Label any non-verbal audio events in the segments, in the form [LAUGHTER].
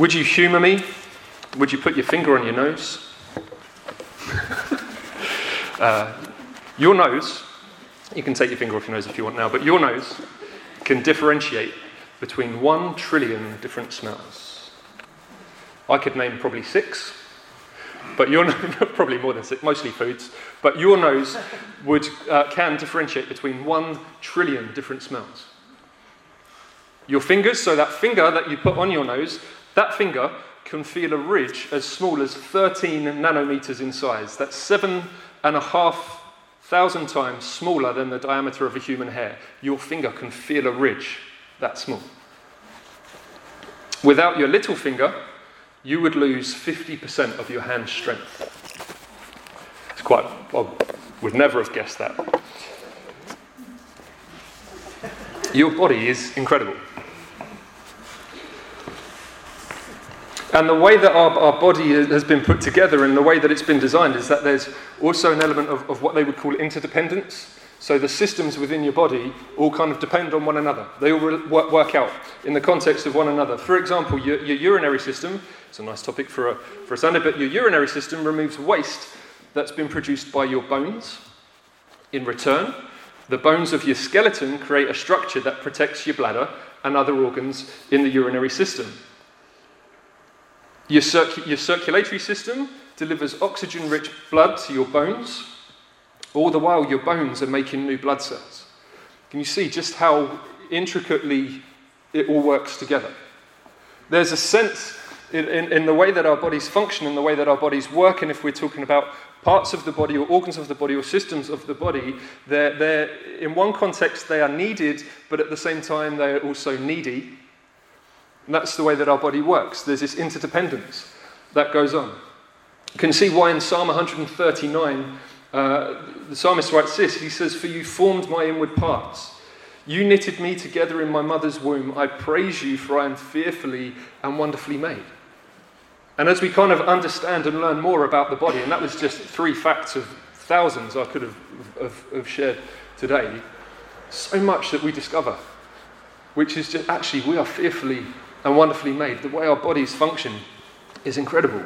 Would you humour me? Would you put your finger on your nose? [LAUGHS] uh, your nose, you can take your finger off your nose if you want now, but your nose can differentiate between one trillion different smells. I could name probably six, but your [LAUGHS] probably more than six, mostly foods. But your nose would uh, can differentiate between one trillion different smells. Your fingers, so that finger that you put on your nose, that finger can feel a ridge as small as 13 nanometers in size. That's seven and a half thousand times smaller than the diameter of a human hair. Your finger can feel a ridge that small. Without your little finger, you would lose 50% of your hand strength. It's quite, I would never have guessed that. Your body is incredible. And the way that our, our body has been put together and the way that it's been designed is that there's also an element of, of what they would call interdependence. So the systems within your body all kind of depend on one another. They all work, work out in the context of one another. For example, your, your urinary system, it's a nice topic for a, for a Sunday, but your urinary system removes waste that's been produced by your bones. In return, the bones of your skeleton create a structure that protects your bladder and other organs in the urinary system. Your, circ- your circulatory system delivers oxygen rich blood to your bones, all the while your bones are making new blood cells. Can you see just how intricately it all works together? There's a sense in, in, in, the way that our bodies function, in the way that our bodies work, and if we're talking about parts of the body or organs of the body or systems of the body, they're, they're, in one context they are needed, but at the same time they are also needy. And that's the way that our body works. There's this interdependence that goes on. You can see why in Psalm 139, uh, the psalmist writes this He says, For you formed my inward parts. You knitted me together in my mother's womb. I praise you, for I am fearfully and wonderfully made. And as we kind of understand and learn more about the body, and that was just three facts of thousands I could have, have, have shared today, so much that we discover, which is just actually we are fearfully and wonderfully made. The way our bodies function is incredible.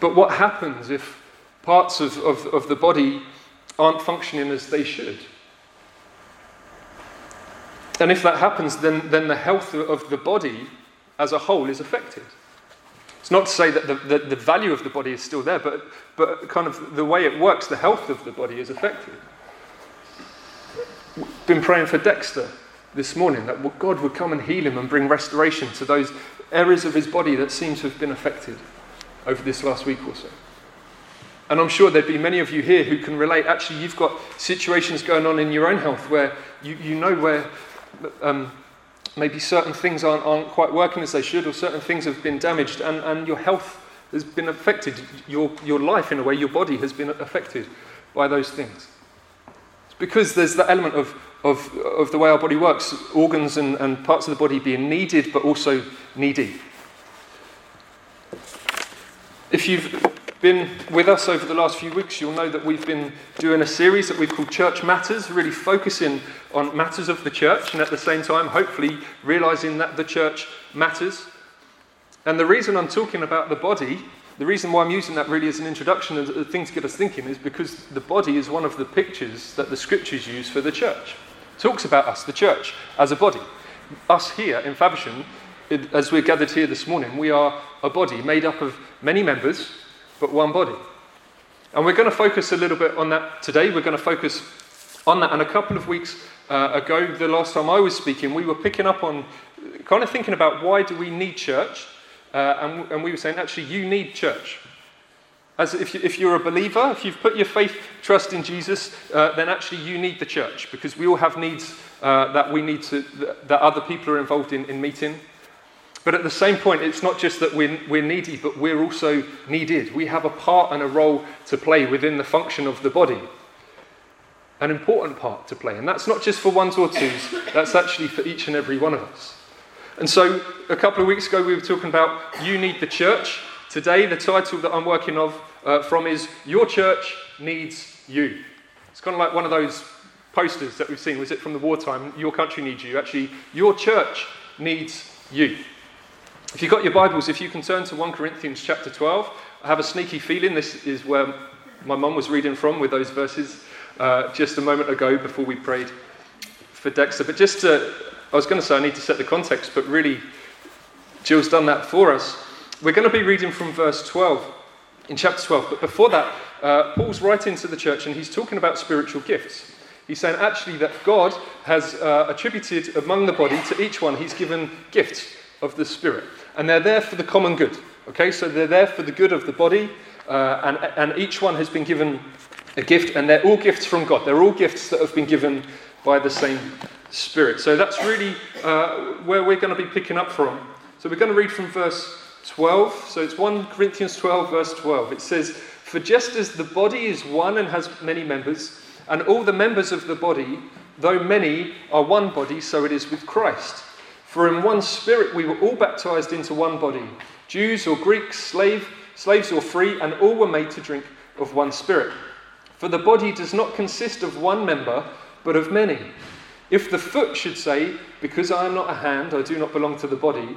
But what happens if parts of, of, of the body aren't functioning as they should? And if that happens, then, then the health of the body as a whole is affected. It's not to say that the, the, the, value of the body is still there, but, but kind of the way it works, the health of the body is affected. Been praying for Dexter this morning that God would come and heal him and bring restoration to those areas of his body that seem to have been affected over this last week or so. And I'm sure there'd be many of you here who can relate. Actually, you've got situations going on in your own health where you, you know where um, maybe certain things aren't, aren't quite working as they should, or certain things have been damaged, and, and your health has been affected. Your, your life, in a way, your body has been affected by those things. It's because there's that element of of, of the way our body works, organs and, and parts of the body being needed but also needy. If you've been with us over the last few weeks, you'll know that we've been doing a series that we've called Church Matters, really focusing on matters of the church and at the same time, hopefully, realizing that the church matters. And the reason I'm talking about the body the reason why I'm using that really as an introduction and a thing to get us thinking is because the body is one of the pictures that the scriptures use for the church talks about us, the church, as a body. Us here in Faversham, as we're gathered here this morning, we are a body made up of many members, but one body. And we're going to focus a little bit on that today. We're going to focus on that. And a couple of weeks uh, ago, the last time I was speaking, we were picking up on kind of thinking about why do we need church? Uh, and, and we were saying, actually, you need church. As if, you, if you're a believer, if you've put your faith, trust in Jesus, uh, then actually you need the church because we all have needs uh, that we need to, that other people are involved in, in meeting. But at the same point, it's not just that we're, we're needy, but we're also needed. We have a part and a role to play within the function of the body. An important part to play. And that's not just for ones or twos, that's actually for each and every one of us. And so a couple of weeks ago, we were talking about you need the church. Today, the title that I'm working of uh, from is Your Church Needs You. It's kind of like one of those posters that we've seen. Was it from the wartime? Your country needs you. Actually, your church needs you. if you've got your Bibles, if you can turn to 1 Corinthians chapter 12, I have a sneaky feeling this is where my mum was reading from with those verses uh, just a moment ago before we prayed for Dexter. But just to, I was going to say I need to set the context, but really, Jill's done that for us. We're going to be reading from verse 12 in chapter 12. But before that, uh, Paul's writing to the church and he's talking about spiritual gifts. He's saying actually that God has uh, attributed among the body to each one, he's given gifts of the Spirit and they're there for the common good. Okay, so they're there for the good of the body, uh, and, and each one has been given a gift, and they're all gifts from God. They're all gifts that have been given by the same Spirit. So that's really uh, where we're going to be picking up from. So we're going to read from verse 12. So it's 1 Corinthians 12, verse 12. It says, For just as the body is one and has many members, and all the members of the body, though many, are one body, so it is with Christ. For in one spirit we were all baptized into one body, Jews or Greeks, slave, slaves or free, and all were made to drink of one spirit. For the body does not consist of one member, but of many. If the foot should say, Because I am not a hand, I do not belong to the body,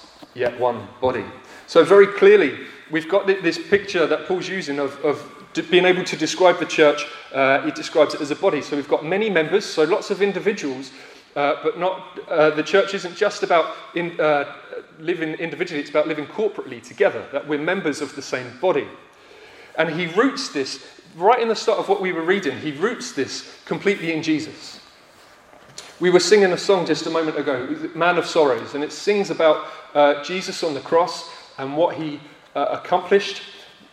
yet one body. So, very clearly, we've got this picture that Paul's using of, of being able to describe the church. Uh, he describes it as a body. So, we've got many members, so lots of individuals uh, but not, uh, the church isn't just about in, uh, living individually, it's about living corporately together, that we're members of the same body. And he roots this, right in the start of what we were reading, he roots this completely in Jesus. We were singing a song just a moment ago, Man of Sorrows, and it sings about uh, Jesus on the cross and what he uh, accomplished,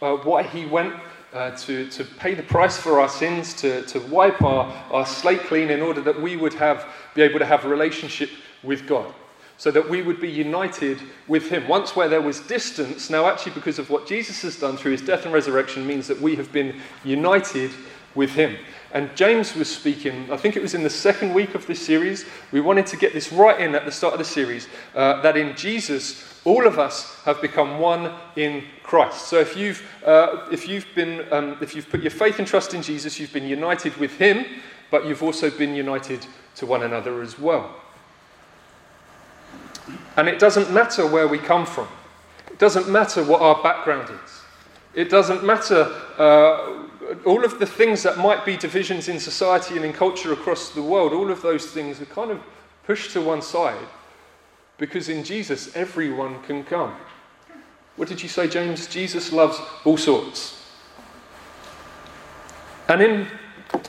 what he went uh, to, to pay the price for our sins, to, to wipe our, our slate clean in order that we would have, be able to have a relationship with God. So that we would be united with Him. Once where there was distance, now actually because of what Jesus has done through His death and resurrection, means that we have been united with Him. And James was speaking, I think it was in the second week of this series. We wanted to get this right in at the start of the series uh, that in Jesus, all of us have become one in Christ. So if you've, uh, if you've, been, um, if you've put your faith and trust in Jesus, you've been united with Him, but you've also been united to one another as well. And it doesn't matter where we come from, it doesn't matter what our background is, it doesn't matter. Uh, all of the things that might be divisions in society and in culture across the world, all of those things are kind of pushed to one side because in Jesus, everyone can come. What did you say, James? Jesus loves all sorts. And in,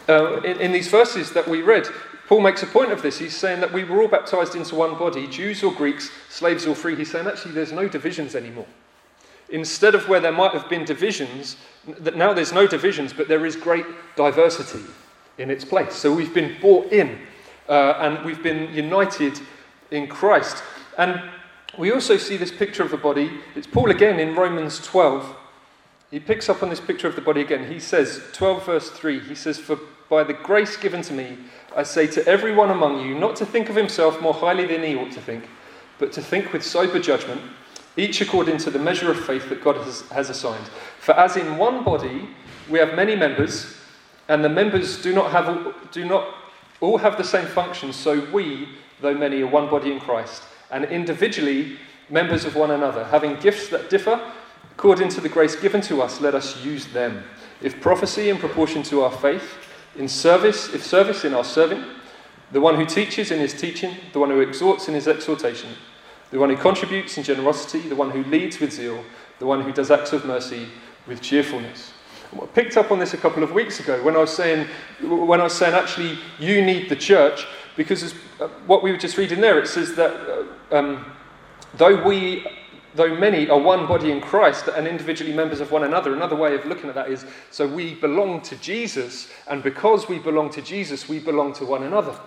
uh, in, in, these verses that we read, Paul makes a point of this. He's saying that we were all baptized into one body, Jews or Greeks, slaves or free. He's saying actually there's no divisions anymore. Instead of where there might have been divisions, that now there's no divisions, but there is great diversity in its place. So we've been brought in uh, and we've been united in Christ. And we also see this picture of the body. It's Paul again in Romans 12. He picks up on this picture of the body again. He says, 12 verse 3, he says, For by the grace given to me, I say to everyone among you, not to think of himself more highly than he ought to think, but to think with sober judgment each according to the measure of faith that God has, has assigned. For as in one body we have many members, and the members do not, have, do not all have the same function, so we, though many, are one body in Christ, and individually members of one another, having gifts that differ according to the grace given to us, let us use them. If prophecy in proportion to our faith, in service, if service in our serving, the one who teaches in his teaching, the one who exhorts in his exhortation the one who contributes in generosity, the one who leads with zeal, the one who does acts of mercy with cheerfulness. I picked up on this a couple of weeks ago when I was saying, when I was saying actually you need the church because uh, what we were just reading there it says that uh, um, though we though many are one body in Christ and individually members of one another, another way of looking at that is so we belong to Jesus, and because we belong to Jesus, we belong to one another.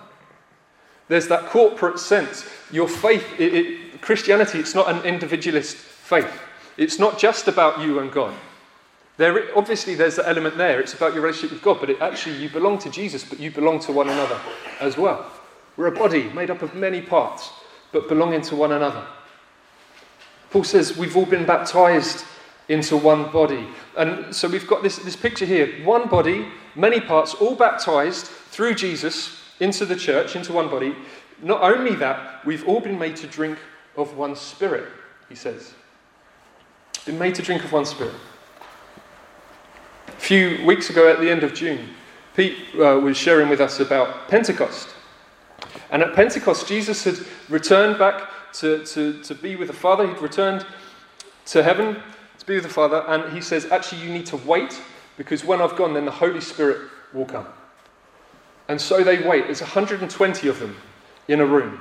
There's that corporate sense. Your faith, it, it, Christianity, it's not an individualist faith. It's not just about you and God. There, obviously, there's the element there. It's about your relationship with God, but it actually, you belong to Jesus, but you belong to one another as well. We're a body made up of many parts, but belonging to one another. Paul says we've all been baptized into one body. And so we've got this, this picture here one body, many parts, all baptized through Jesus into the church, into one body. Not only that, we've all been made to drink of one spirit, he says. Been made to drink of one spirit. A few weeks ago, at the end of June, Pete uh, was sharing with us about Pentecost. And at Pentecost, Jesus had returned back to, to, to be with the Father. He'd returned to heaven to be with the Father. And he says, Actually, you need to wait because when I've gone, then the Holy Spirit will come. And so they wait. There's 120 of them in a room.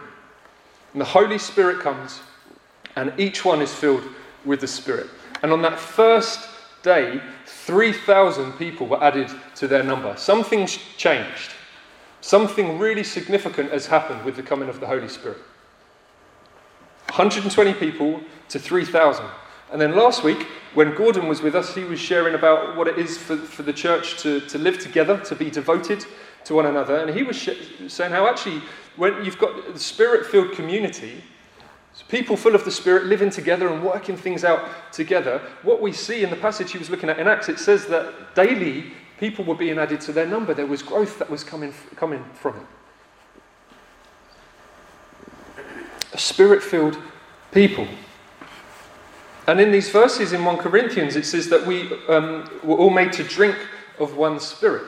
And the Holy Spirit comes, and each one is filled with the Spirit. And on that first day, 3,000 people were added to their number. Something's changed. Something really significant has happened with the coming of the Holy Spirit. 120 people to 3,000. And then last week, when Gordon was with us, he was sharing about what it is for, for the church to, to live together, to be devoted to one another. And he was sh- saying how actually, when you've got the spirit filled community, people full of the Spirit living together and working things out together, what we see in the passage he was looking at in Acts, it says that daily people were being added to their number. There was growth that was coming, coming from it. A spirit filled people. And in these verses in 1 Corinthians, it says that we um, were all made to drink of one spirit.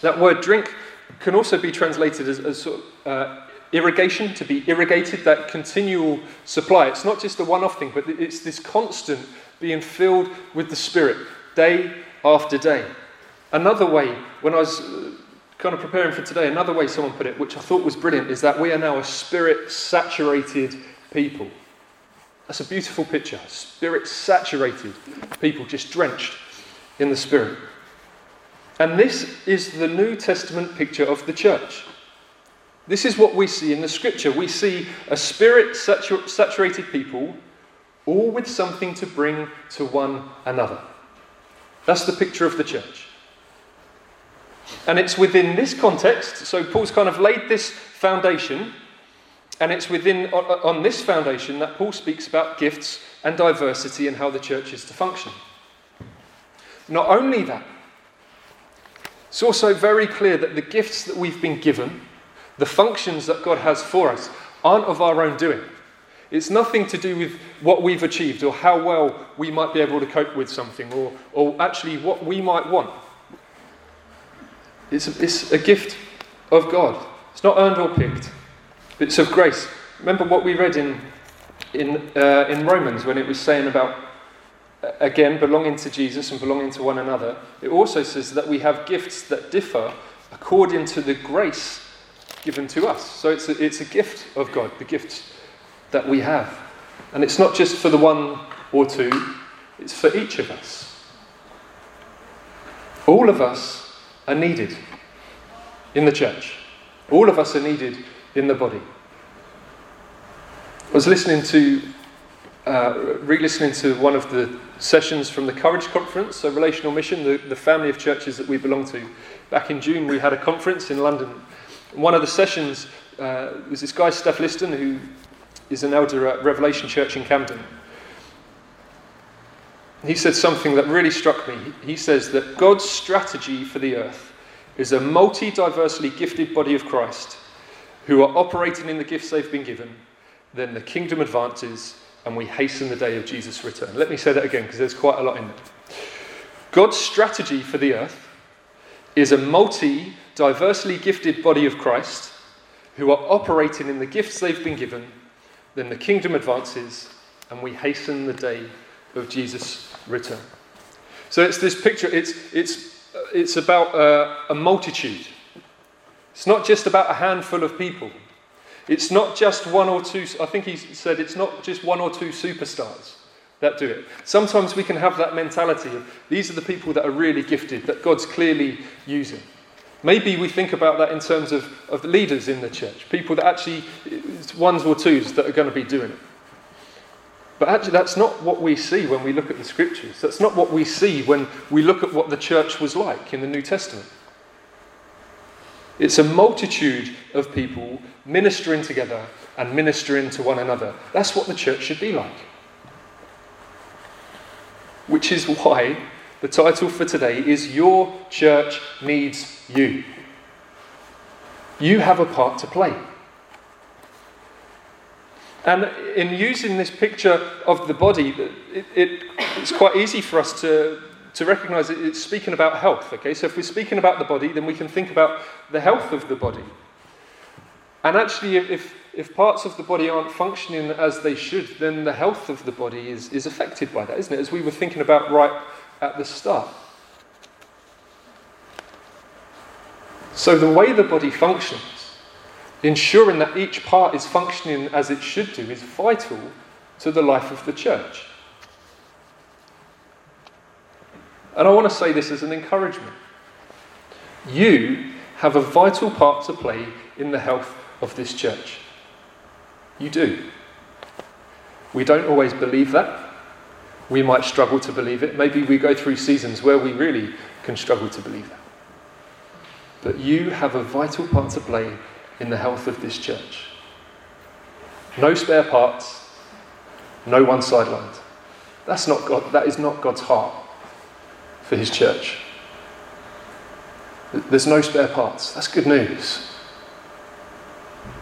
That word drink can also be translated as, as sort of, uh, irrigation, to be irrigated, that continual supply. It's not just a one off thing, but it's this constant being filled with the Spirit day after day. Another way, when I was uh, kind of preparing for today, another way someone put it, which I thought was brilliant, is that we are now a spirit saturated people. That's a beautiful picture. Spirit saturated people, just drenched in the Spirit. And this is the New Testament picture of the church. This is what we see in the scripture. We see a spirit saturated people, all with something to bring to one another. That's the picture of the church. And it's within this context, so Paul's kind of laid this foundation, and it's within on, this foundation that Paul speaks about gifts and diversity and how the church is to function. Not only that, it's also very clear that the gifts that we've been given the functions that God has for us aren't of our own doing. It's nothing to do with what we've achieved or how well we might be able to cope with something or, or actually what we might want. It's a, it's a gift of God. It's not earned or picked, it's of grace. Remember what we read in, in, uh, in Romans when it was saying about, again, belonging to Jesus and belonging to one another. It also says that we have gifts that differ according to the grace given to us. So it's a, it's a gift of God, the gifts that we have. And it's not just for the one or two, it's for each of us. All of us are needed in the church, all of us are needed in the body. I was listening to, uh, re listening to one of the sessions from the Courage Conference, so Relational Mission, the, the family of churches that we belong to. Back in June, we had a conference in London one of the sessions uh, was this guy, Steph Liston, who is an elder at Revelation Church in Camden. He said something that really struck me. He says that God's strategy for the earth is a multi diversely gifted body of Christ who are operating in the gifts they've been given. Then the kingdom advances and we hasten the day of Jesus' return. Let me say that again because there's quite a lot in there. God's strategy for the earth is a multi diversely gifted body of Christ who are operating in the gifts they've been given, then the kingdom advances and we hasten the day of Jesus' return. So it's this picture, it's, it's, it's about uh, a multitude. It's not just about a handful of people. It's not just one or two, I think he said it's not just one or two superstars that do it. Sometimes we can have that mentality of these are the people that are really gifted, that God's clearly using. Maybe we think about that in terms of, of leaders in the church, people that actually, it's ones or twos that are going to be doing it. But actually, that's not what we see when we look at the scriptures. That's not what we see when we look at what the church was like in the New Testament. It's a multitude of people ministering together and ministering to one another. That's what the church should be like. Which is why the title for today is Your Church Needs You. You have a part to play. And in using this picture of the body, it, it, it's quite easy for us to, to recognize that it's speaking about health. Okay, so if we're speaking about the body, then we can think about the health of the body. And actually, if, if parts of the body aren't functioning as they should, then the health of the body is, is affected by that, isn't it? As we were thinking about right at the start. So, the way the body functions, ensuring that each part is functioning as it should do, is vital to the life of the church. And I want to say this as an encouragement. You have a vital part to play in the health of this church. You do. We don't always believe that. We might struggle to believe it. Maybe we go through seasons where we really can struggle to believe that. But you have a vital part to play in the health of this church. No spare parts, no one sidelined. That's not God, that is not God's heart for his church. There's no spare parts. That's good news.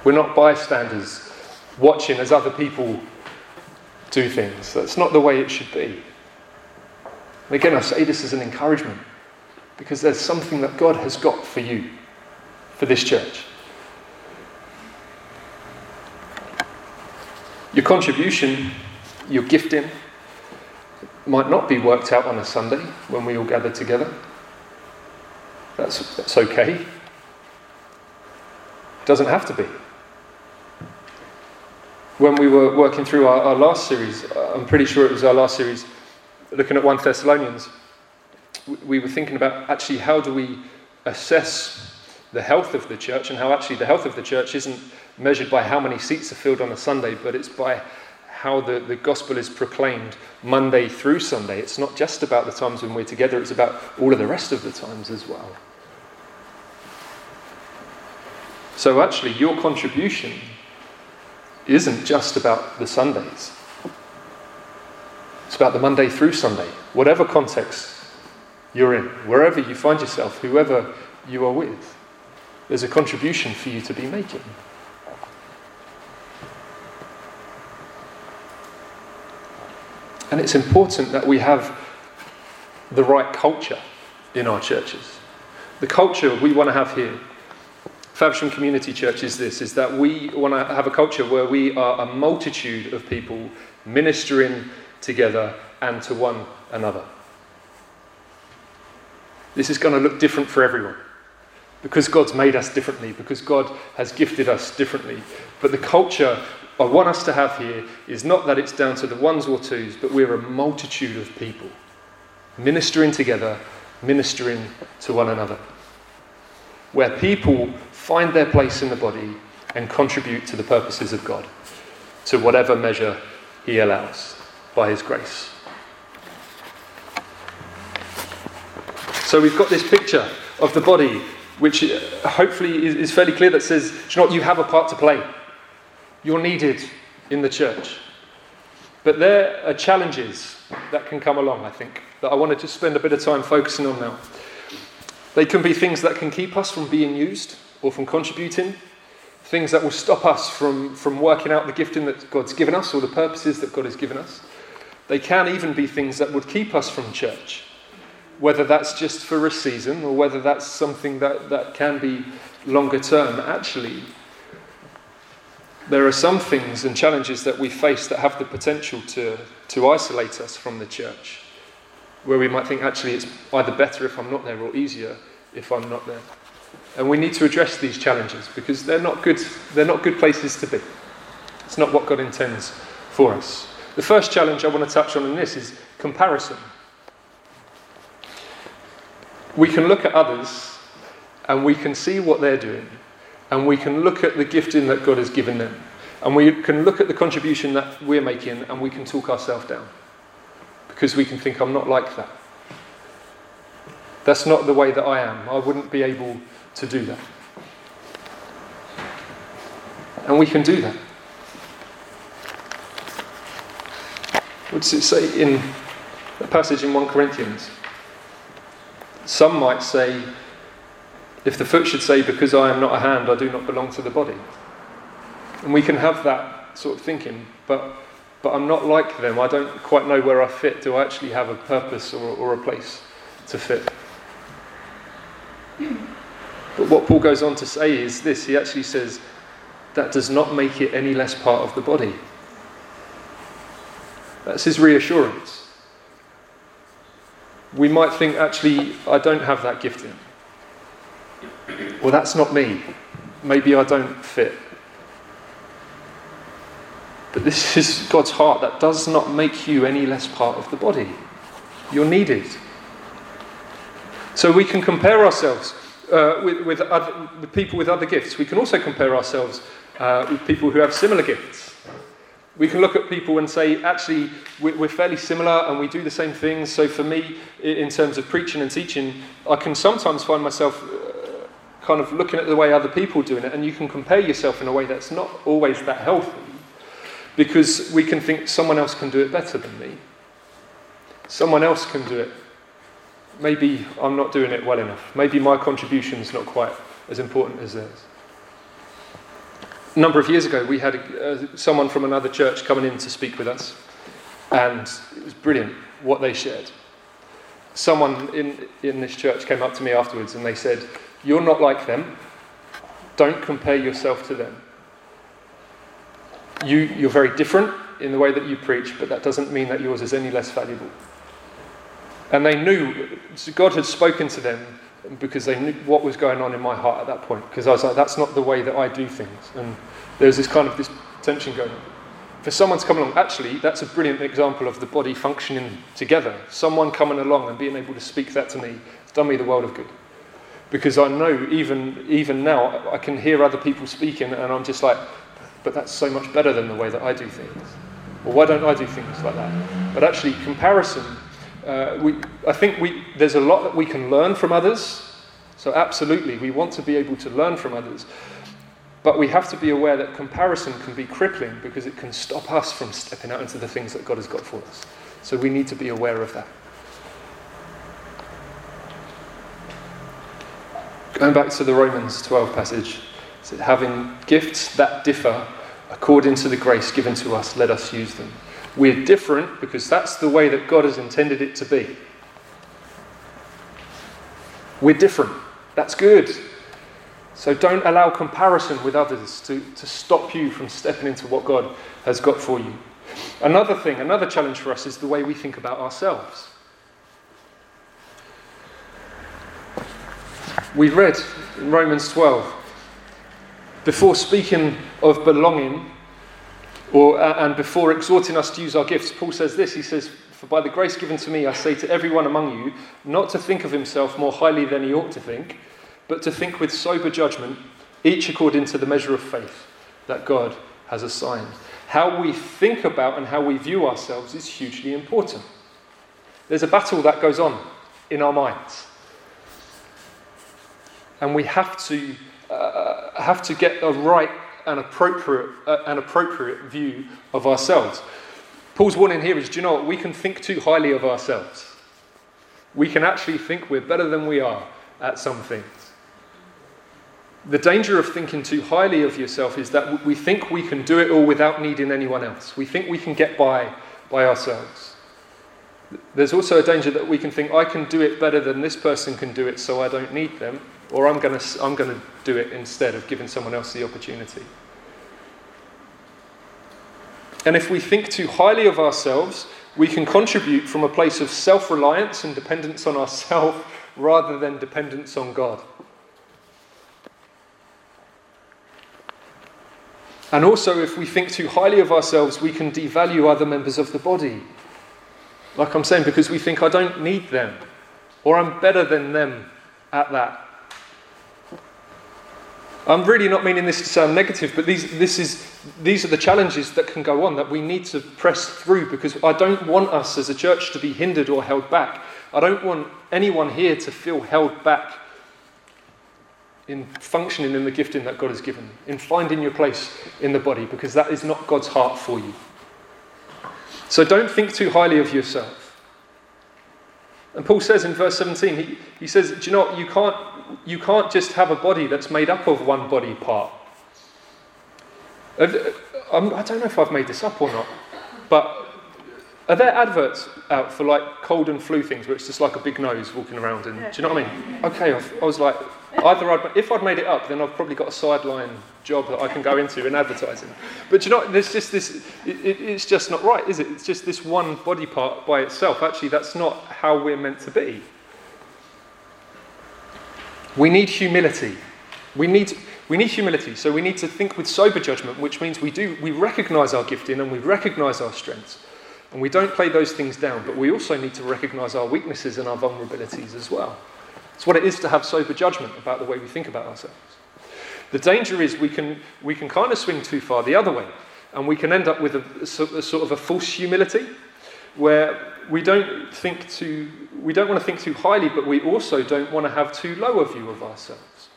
We're not bystanders watching as other people do things. That's not the way it should be. And again, I say this as an encouragement because there's something that God has got for you, for this church. Your contribution, your gifting, might not be worked out on a Sunday when we all gather together. That's, that's okay. It doesn't have to be. When we were working through our, our last series, uh, I'm pretty sure it was our last series, looking at 1 Thessalonians, we were thinking about actually how do we assess the health of the church and how actually the health of the church isn't measured by how many seats are filled on a Sunday, but it's by how the, the gospel is proclaimed Monday through Sunday. It's not just about the times when we're together, it's about all of the rest of the times as well. So, actually, your contribution isn't just about the Sundays, it's about the Monday through Sunday, whatever context you're in, wherever you find yourself, whoever you are with. There's a contribution for you to be making. And it's important that we have the right culture in our churches. The culture we want to have here, Faversham Community Church, is this is that we want to have a culture where we are a multitude of people ministering together and to one another. This is going to look different for everyone because God's made us differently, because God has gifted us differently. But the culture I want us to have here is not that it's down to the ones or twos, but we're a multitude of people ministering together, ministering to one another. Where people find their place in the body and contribute to the purposes of God, to whatever measure He allows by His grace. So we've got this picture of the body, which uh, hopefully is fairly clear that says, you you have a part to play. You're needed in the church. But there are challenges that can come along, I think, that I wanted to spend a bit of time focusing on now. They can be things that can keep us from being used or from contributing, things that will stop us from, from working out the gifting that God's given us or the purposes that God has given us. They can even be things that would keep us from church, whether that's just for a season or whether that's something that, that can be longer term. Actually, there are some things and challenges that we face that have the potential to, to isolate us from the church, where we might think actually it's either better if I'm not there or easier if I'm not there. And we need to address these challenges because they're not good, they're not good places to be. It's not what God intends for us. The first challenge I want to touch on in this is comparison. We can look at others and we can see what they're doing, and we can look at the gifting that God has given them, and we can look at the contribution that we're making, and we can talk ourselves down because we can think, I'm not like that. That's not the way that I am. I wouldn't be able to do that. And we can do that. What does it say in a passage in 1 Corinthians? Some might say, if the foot should say, Because I am not a hand, I do not belong to the body. And we can have that sort of thinking, but, but I'm not like them. I don't quite know where I fit. Do I actually have a purpose or, or a place to fit? But what Paul goes on to say is this he actually says, that does not make it any less part of the body. That's his reassurance. We might think, actually, I don't have that gifting. Well, that's not me. Maybe I don't fit. But this [LAUGHS] is God's heart. That does not make you any less part of the body. You're needed. So we can compare ourselves uh, with, with, other, with, people with other gifts. We can also compare ourselves uh, with people who have similar gifts. We can look at people and say, actually, we're fairly similar and we do the same things. So, for me, in terms of preaching and teaching, I can sometimes find myself uh, kind of looking at the way other people are doing it, and you can compare yourself in a way that's not always that healthy because we can think someone else can do it better than me. Someone else can do it maybe I'm not doing it well enough. Maybe my contribution's not quite as important as theirs. A number of years ago, we had uh, someone from another church coming in to speak with us, and it was brilliant what they shared. Someone in, in this church came up to me afterwards and they said, You're not like them. Don't compare yourself to them. You, you're very different in the way that you preach, but that doesn't mean that yours is any less valuable. And they knew, God had spoken to them because they knew what was going on in my heart at that point. Because I was like, that's not the way that I do things. And there was this kind of this tension going on. For someone to come along, actually, that's a brilliant example of the body functioning together. Someone coming along and being able to speak that to me has done me the world of good. Because I know even, even now, I can hear other people speaking, and I'm just like, but that's so much better than the way that I do things. Well, why don't I do things like that? But actually, comparison uh, we, I think we, there's a lot that we can learn from others. So, absolutely, we want to be able to learn from others. But we have to be aware that comparison can be crippling because it can stop us from stepping out into the things that God has got for us. So, we need to be aware of that. Going back to the Romans 12 passage, it having gifts that differ according to the grace given to us, let us use them. We're different because that's the way that God has intended it to be. We're different. That's good. So don't allow comparison with others to, to stop you from stepping into what God has got for you. Another thing, another challenge for us is the way we think about ourselves. We read in Romans 12, before speaking of belonging, or, uh, and before exhorting us to use our gifts, Paul says this He says, For by the grace given to me, I say to everyone among you, not to think of himself more highly than he ought to think, but to think with sober judgment, each according to the measure of faith that God has assigned. How we think about and how we view ourselves is hugely important. There's a battle that goes on in our minds. And we have to, uh, have to get a right and appropriate, uh, an appropriate view of ourselves. Paul's warning here is do you know what? We can think too highly of ourselves. We can actually think we're better than we are at some things. The danger of thinking too highly of yourself is that we think we can do it all without needing anyone else. We think we can get by by ourselves. There's also a danger that we can think, I can do it better than this person can do it, so I don't need them or I'm going to I'm going to do it instead of giving someone else the opportunity. And if we think too highly of ourselves, we can contribute from a place of self reliance and dependence on ourselves [LAUGHS] rather than dependence on God. And also, if we think too highly of ourselves, we can devalue other members of the body. Like I'm saying, because we think I don't need them, or I'm better than them at that. I'm really not meaning this to sound negative, but these, this is, these are the challenges that can go on that we need to press through because I don't want us as a church to be hindered or held back. I don't want anyone here to feel held back in functioning in the gifting that God has given, in finding your place in the body, because that is not God's heart for you. So don't think too highly of yourself. And Paul says in verse 17, he, he says, Do you know? You can't, you can't just have a body that's made up of one body part. Uh, I don't know if I've made this up or not, but are there adverts out for like cold and flu things where it's just like a big nose walking around? And do you know what I mean? Okay, I was like, either I'd, if I'd made it up, then I've probably got a sideline job that I can go into in advertising. But you know, there's just this. It, it, it's just not right, is it? It's just this one body part by itself. Actually, that's not how we're meant to be. We need humility. We need, we need humility. So we need to think with sober judgment, which means we do we recognise our gifting and we recognise our strengths. And we don't play those things down, but we also need to recognize our weaknesses and our vulnerabilities as well. It's what it is to have sober judgment about the way we think about ourselves. The danger is we can, we can kind of swing too far the other way, and we can end up with a, a, sort of a false humility where we don't think too, we don't want to think too highly, but we also don't want to have too low a view of ourselves.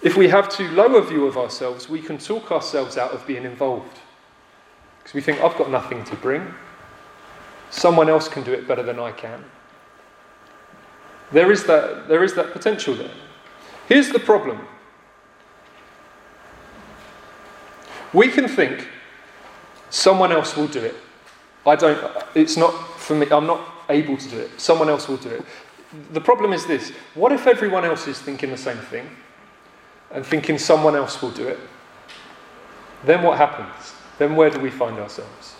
If we have too low a view of ourselves, we can talk ourselves out of being involved. Because we think, I've got nothing to bring. Someone else can do it better than I can. There is that, there is that potential there. Here's the problem we can think someone else will do it. I don't, it's not for me, I'm not able to do it. Someone else will do it. The problem is this what if everyone else is thinking the same thing and thinking someone else will do it? Then what happens? Then where do we find ourselves?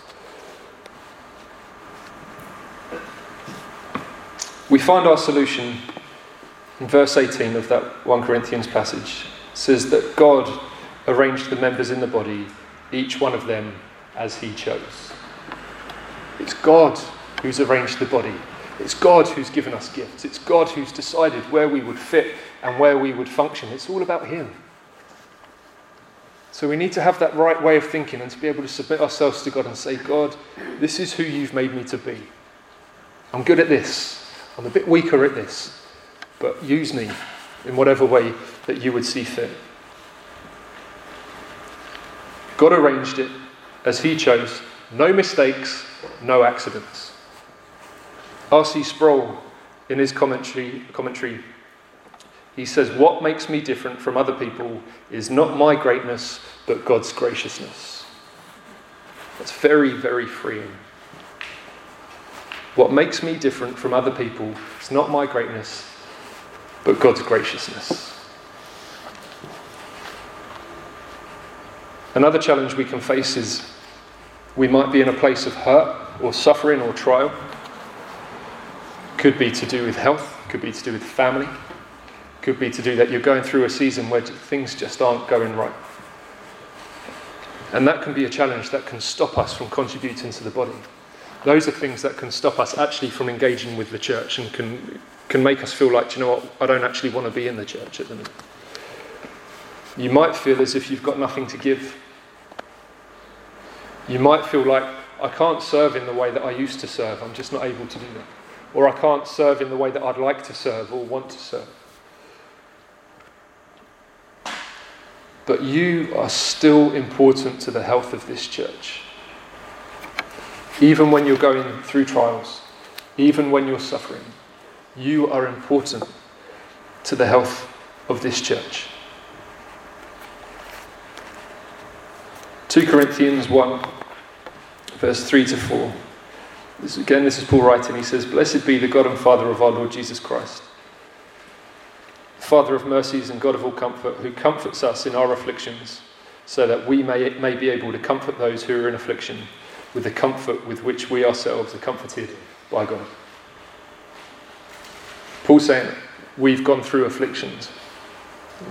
We find our solution in verse 18 of that 1 Corinthians passage. It says that God arranged the members in the body, each one of them as he chose. It's God who's arranged the body. It's God who's given us gifts. It's God who's decided where we would fit and where we would function. It's all about Him. So we need to have that right way of thinking and to be able to submit ourselves to God and say, God, this is who you've made me to be. I'm good at this. I'm a bit weaker at this. But use me in whatever way that you would see fit. God arranged it as He chose. No mistakes, no accidents. R.C. Sproul, in his commentary, commentary he says, What makes me different from other people is not my greatness, but God's graciousness. That's very, very freeing. What makes me different from other people is not my greatness, but God's graciousness. Another challenge we can face is we might be in a place of hurt or suffering or trial. Could be to do with health, could be to do with family, could be to do that you're going through a season where things just aren't going right. And that can be a challenge that can stop us from contributing to the body. Those are things that can stop us actually from engaging with the church and can, can make us feel like, you know what, I don't actually want to be in the church at the minute. You might feel as if you've got nothing to give. You might feel like, I can't serve in the way that I used to serve, I'm just not able to do that. Or I can't serve in the way that I'd like to serve or want to serve. But you are still important to the health of this church. Even when you're going through trials, even when you're suffering, you are important to the health of this church. 2 Corinthians 1, verse 3 to 4. This, again, this is Paul writing. He says, Blessed be the God and Father of our Lord Jesus Christ Father of mercies and God of all comfort, who comforts us in our afflictions, so that we may, may be able to comfort those who are in affliction with the comfort with which we ourselves are comforted by God. Paul's saying we've gone through afflictions.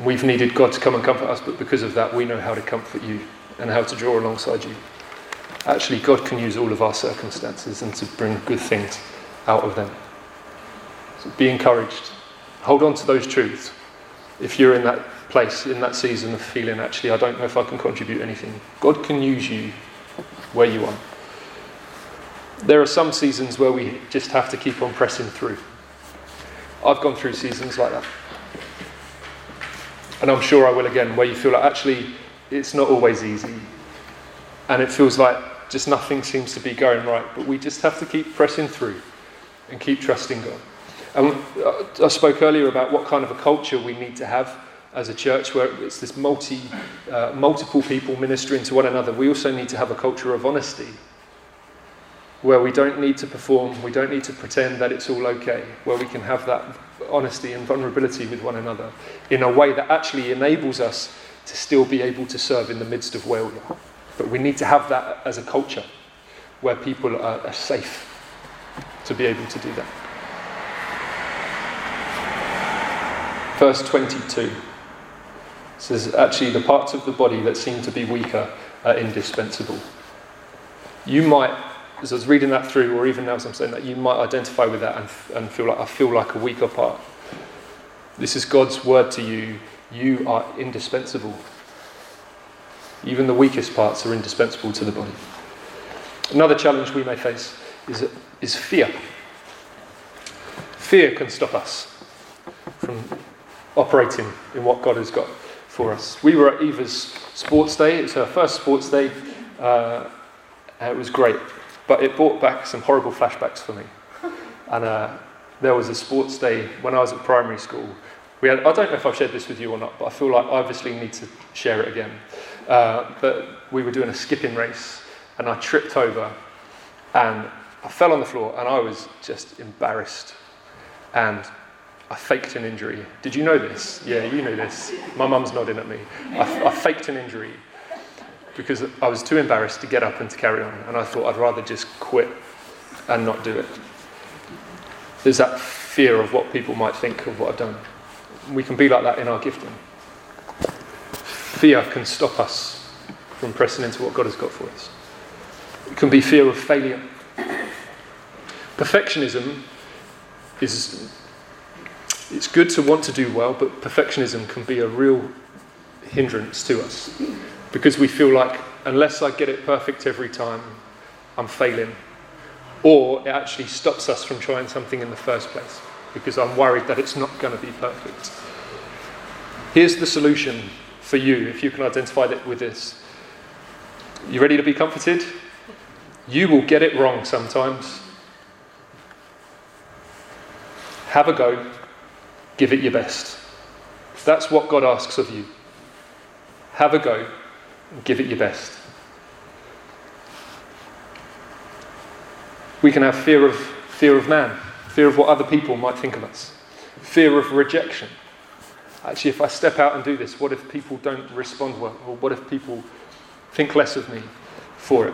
We've needed God to come and comfort us, but because of that, we know how to comfort you and how to draw alongside you. Actually, God can use all of our circumstances and to bring good things out of them. So be encouraged Hold on to those truths if you're in that place in that season of feeling actually, I don't know if I can contribute anything. God can use you where you are. There are some seasons where we just have to keep on pressing through. I've gone through seasons like that. And I'm sure I will again, where you feel like actually it's not always easy. And it feels like just nothing seems to be going right. But we just have to keep pressing through and keep trusting God. And I spoke earlier about what kind of a culture we need to have as a church where it's this multi, uh, multiple people ministering to one another. We also need to have a culture of honesty where we don't need to perform, we don't need to pretend that it's all okay, where we can have that honesty and vulnerability with one another in a way that actually enables us to still be able to serve in the midst of where we are. But we need to have that as a culture where people are, are safe to be able to do that. Verse 22 says, Actually, the parts of the body that seem to be weaker are indispensable. You might as I was reading that through, or even now as I'm saying that, you might identify with that and, and feel like I feel like a weaker part. This is God's word to you. You are indispensable. Even the weakest parts are indispensable to the body. Another challenge we may face is, is fear. Fear can stop us from operating in what God has got for us. We were at Eva's sports day. It's her first sports day. Uh, it was great. But it brought back some horrible flashbacks for me. And uh, there was a sports day when I was at primary school. We had, I don't know if I've shared this with you or not, but I feel like I obviously need to share it again. Uh, but we were doing a skipping race, and I tripped over, and I fell on the floor, and I was just embarrassed. And I faked an injury. Did you know this? Yeah, you know this. My mum's nodding at me. I, I faked an injury because I was too embarrassed to get up and to carry on. And I thought I'd rather just quit and not do it. There's that fear of what people might think of what I've done. We can be like that in our gifting. Fear can stop us from pressing into what God has got for us. It can be fear of failure. Perfectionism is it's good to want to do well, but perfectionism can be a real hindrance to us because we feel like unless I get it perfect every time, I'm failing. Or it actually stops us from trying something in the first place because I'm worried that it's not going to be perfect. Here's the solution for you if you can identify it with this. You ready to be comforted? You will get it wrong sometimes. Have a go, give it your best. That's what God asks of you. Have a go, give it your best. We can have fear of, fear of man, fear of what other people might think of us, fear of rejection. Actually, if I step out and do this, what if people don't respond well? Or what if people think less of me for it?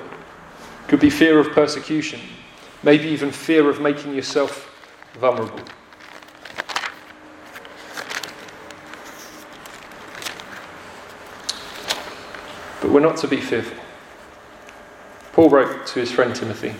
Could be fear of persecution, maybe even fear of making yourself vulnerable. We're not to be fearful. Paul wrote to his friend Timothy.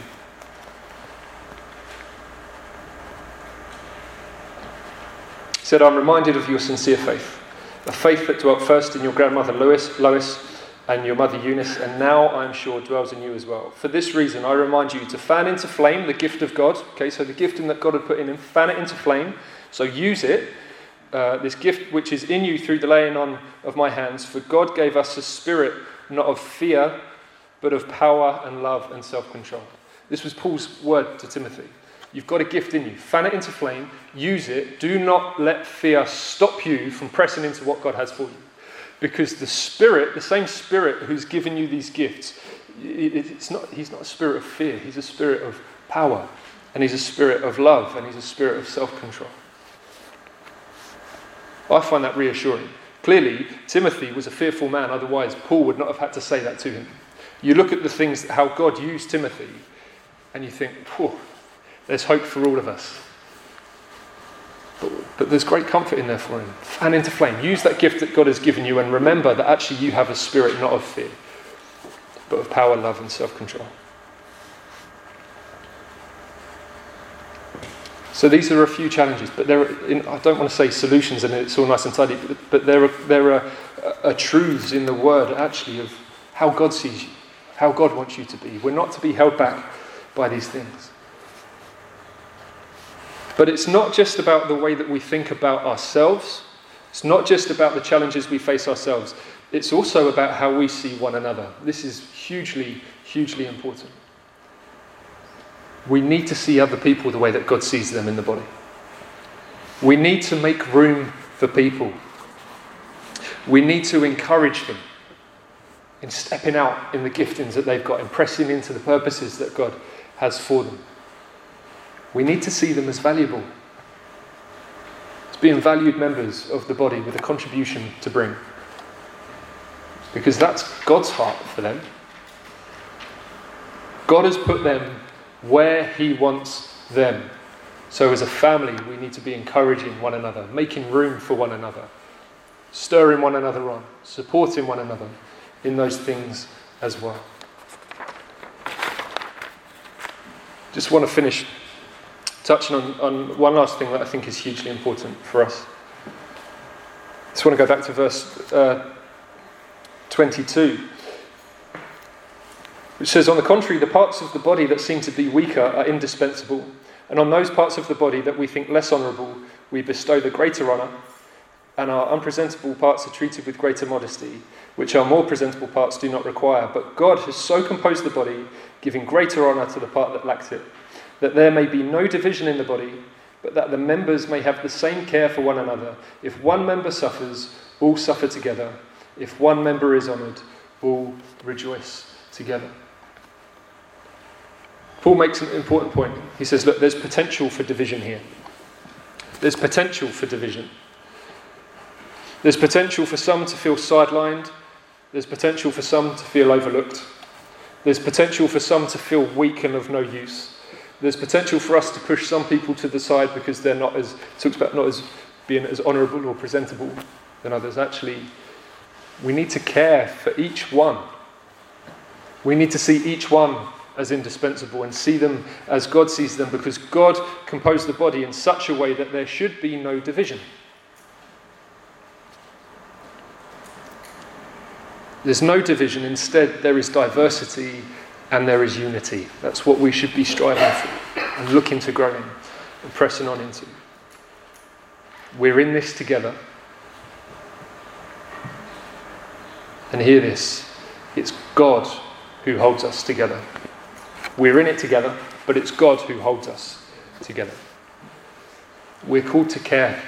He said, I'm reminded of your sincere faith, a faith that dwelt first in your grandmother Lois, Lois and your mother Eunice, and now I am sure dwells in you as well. For this reason, I remind you to fan into flame the gift of God. Okay, so the gift that God had put in him, fan it into flame. So use it uh, this gift which is in you through the laying on of my hands. For God gave us a spirit not of fear, but of power and love and self control. This was Paul's word to Timothy. You've got a gift in you. Fan it into flame, use it. Do not let fear stop you from pressing into what God has for you. Because the Spirit, the same Spirit who's given you these gifts, it's not, he's not a spirit of fear, he's a spirit of power, and he's a spirit of love, and he's a spirit of self control. I find that reassuring. Clearly, Timothy was a fearful man, otherwise, Paul would not have had to say that to him. You look at the things, how God used Timothy, and you think, there's hope for all of us. But, but there's great comfort in there for him. Fan into flame. Use that gift that God has given you, and remember that actually you have a spirit not of fear, but of power, love, and self control. So these are a few challenges, but there are, in, I don't want to say solutions and it's all nice and tidy, but, but there are, there are, are truths in the word actually of how God sees you, how God wants you to be. We're not to be held back by these things. But it's not just about the way that we think about ourselves, it's not just about the challenges we face ourselves, it's also about how we see one another. This is hugely, hugely important. We need to see other people the way that God sees them in the body. We need to make room for people. We need to encourage them in stepping out in the giftings that they've got, in pressing into the purposes that God has for them. We need to see them as valuable, as being valued members of the body with a contribution to bring. Because that's God's heart for them. God has put them where He wants them. So, as a family, we need to be encouraging one another, making room for one another, stirring one another on, supporting one another in those things as well. Just want to finish touching on, on one last thing that I think is hugely important for us. Just want to go back to verse uh, 22 which says, On the contrary, the parts of the body that seem to be weaker are indispensable, and on those parts of the body that we think less honourable, we bestow the greater honour, and our unpresentable parts are treated with greater modesty, which our more presentable parts do not require. But God has so composed the body, giving greater honour to the part that lacks it, that there may be no division in the body, but that the members may have the same care for one another. If one member suffers, all suffer together. If one member is honoured, all rejoice together. Paul makes an important point. He says, Look, there's potential for division here. There's potential for division. There's potential for some to feel sidelined. There's potential for some to feel overlooked. There's potential for some to feel weak and of no use. There's potential for us to push some people to the side because they're not as, talks about not as being as honourable or presentable than others. Actually, we need to care for each one. We need to see each one as indispensable and see them as God sees them because God composed the body in such a way that there should be no division. There's no division, instead, there is diversity and there is unity. That's what we should be striving for and looking to grow in and pressing on into. We're in this together. And hear this it's God who holds us together. We're in it together, but it's God who holds us together. We're called to care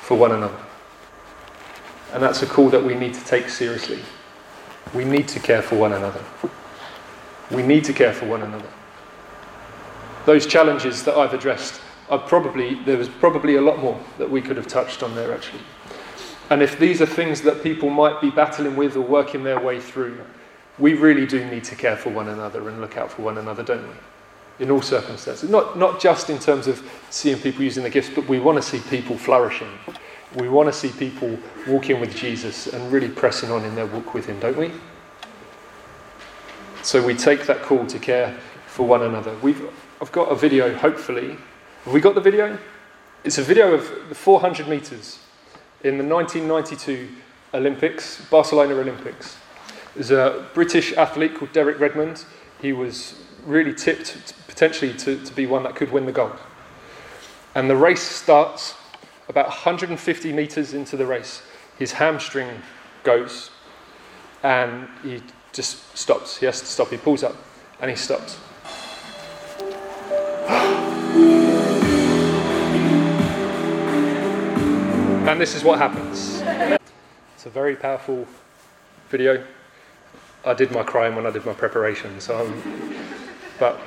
for one another. And that's a call that we need to take seriously. We need to care for one another. We need to care for one another. Those challenges that I've addressed are probably, there was probably a lot more that we could have touched on there actually. And if these are things that people might be battling with or working their way through, we really do need to care for one another and look out for one another, don't we? In all circumstances. Not, not just in terms of seeing people using their gifts, but we want to see people flourishing. We want to see people walking with Jesus and really pressing on in their walk with Him, don't we? So we take that call to care for one another. We've, I've got a video, hopefully. Have we got the video? It's a video of the 400 metres in the 1992 Olympics, Barcelona Olympics. There's a British athlete called Derek Redmond. He was really tipped potentially to, to be one that could win the gold. And the race starts about 150 metres into the race. His hamstring goes and he just stops. He has to stop. He pulls up and he stops. and this is what happens. It's a very powerful video. I did my crying when I did my preparation. So, I'm, but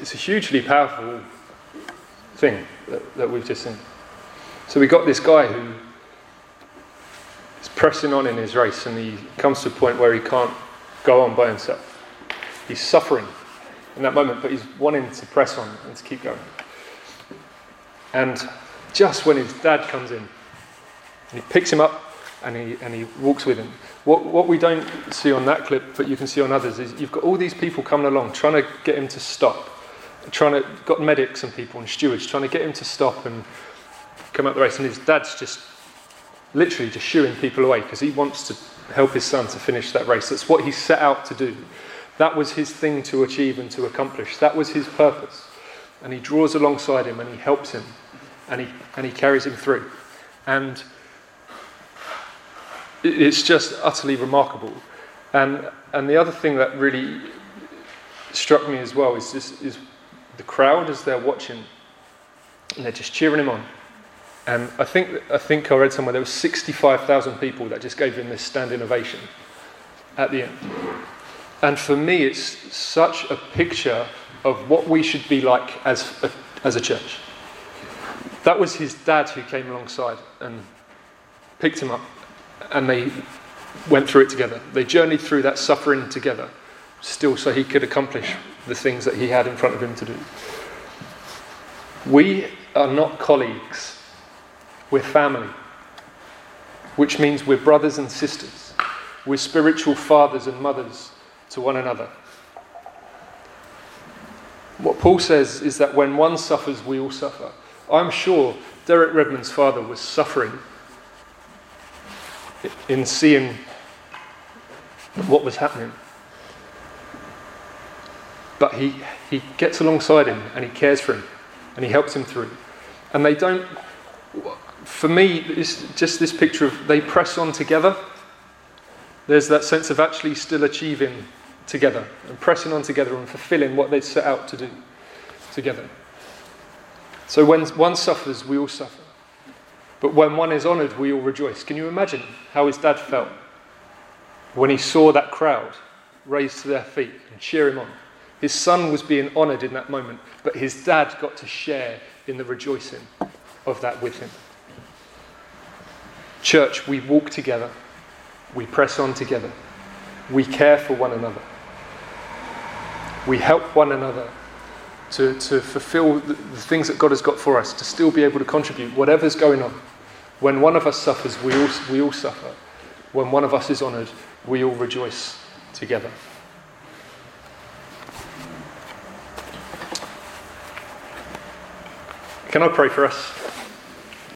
it's a hugely powerful thing that, that we've just seen. So we got this guy who is pressing on in his race, and he comes to a point where he can't go on by himself. He's suffering in that moment, but he's wanting to press on and to keep going. And just when his dad comes in, he picks him up and he, and he walks with him. What, what we don't see on that clip, but you can see on others, is you've got all these people coming along trying to get him to stop trying to, got medics and people and stewards trying to get him to stop and come out the race. And his dad's just literally just shooing people away because he wants to help his son to finish that race. That's what he set out to do. That was his thing to achieve and to accomplish. That was his purpose. And he draws alongside him and he helps him and he, and he carries him through. And it's just utterly remarkable. And, and the other thing that really struck me as well is, just, is the crowd as they're watching and they're just cheering him on. And I think, I think I read somewhere there were 65,000 people that just gave him this standing ovation at the end. And for me, it's such a picture of what we should be like as a, as a church. That was his dad who came alongside and picked him up, and they went through it together. They journeyed through that suffering together, still so he could accomplish the things that he had in front of him to do. We are not colleagues, we're family, which means we're brothers and sisters. We're spiritual fathers and mothers to one another. What Paul says is that when one suffers, we all suffer. I'm sure Derek Redmond's father was suffering in seeing what was happening. But he, he gets alongside him and he cares for him and he helps him through. And they don't, for me, it's just this picture of they press on together. There's that sense of actually still achieving together and pressing on together and fulfilling what they set out to do together. So when one suffers, we all suffer. But when one is honoured, we all rejoice. Can you imagine how his dad felt when he saw that crowd raised to their feet and cheer him on? His son was being honoured in that moment, but his dad got to share in the rejoicing of that with him. Church, we walk together, we press on together, we care for one another, we help one another to, to fulfill the, the things that God has got for us, to still be able to contribute, whatever's going on. When one of us suffers, we all, we all suffer. When one of us is honoured, we all rejoice together. Can I pray for us?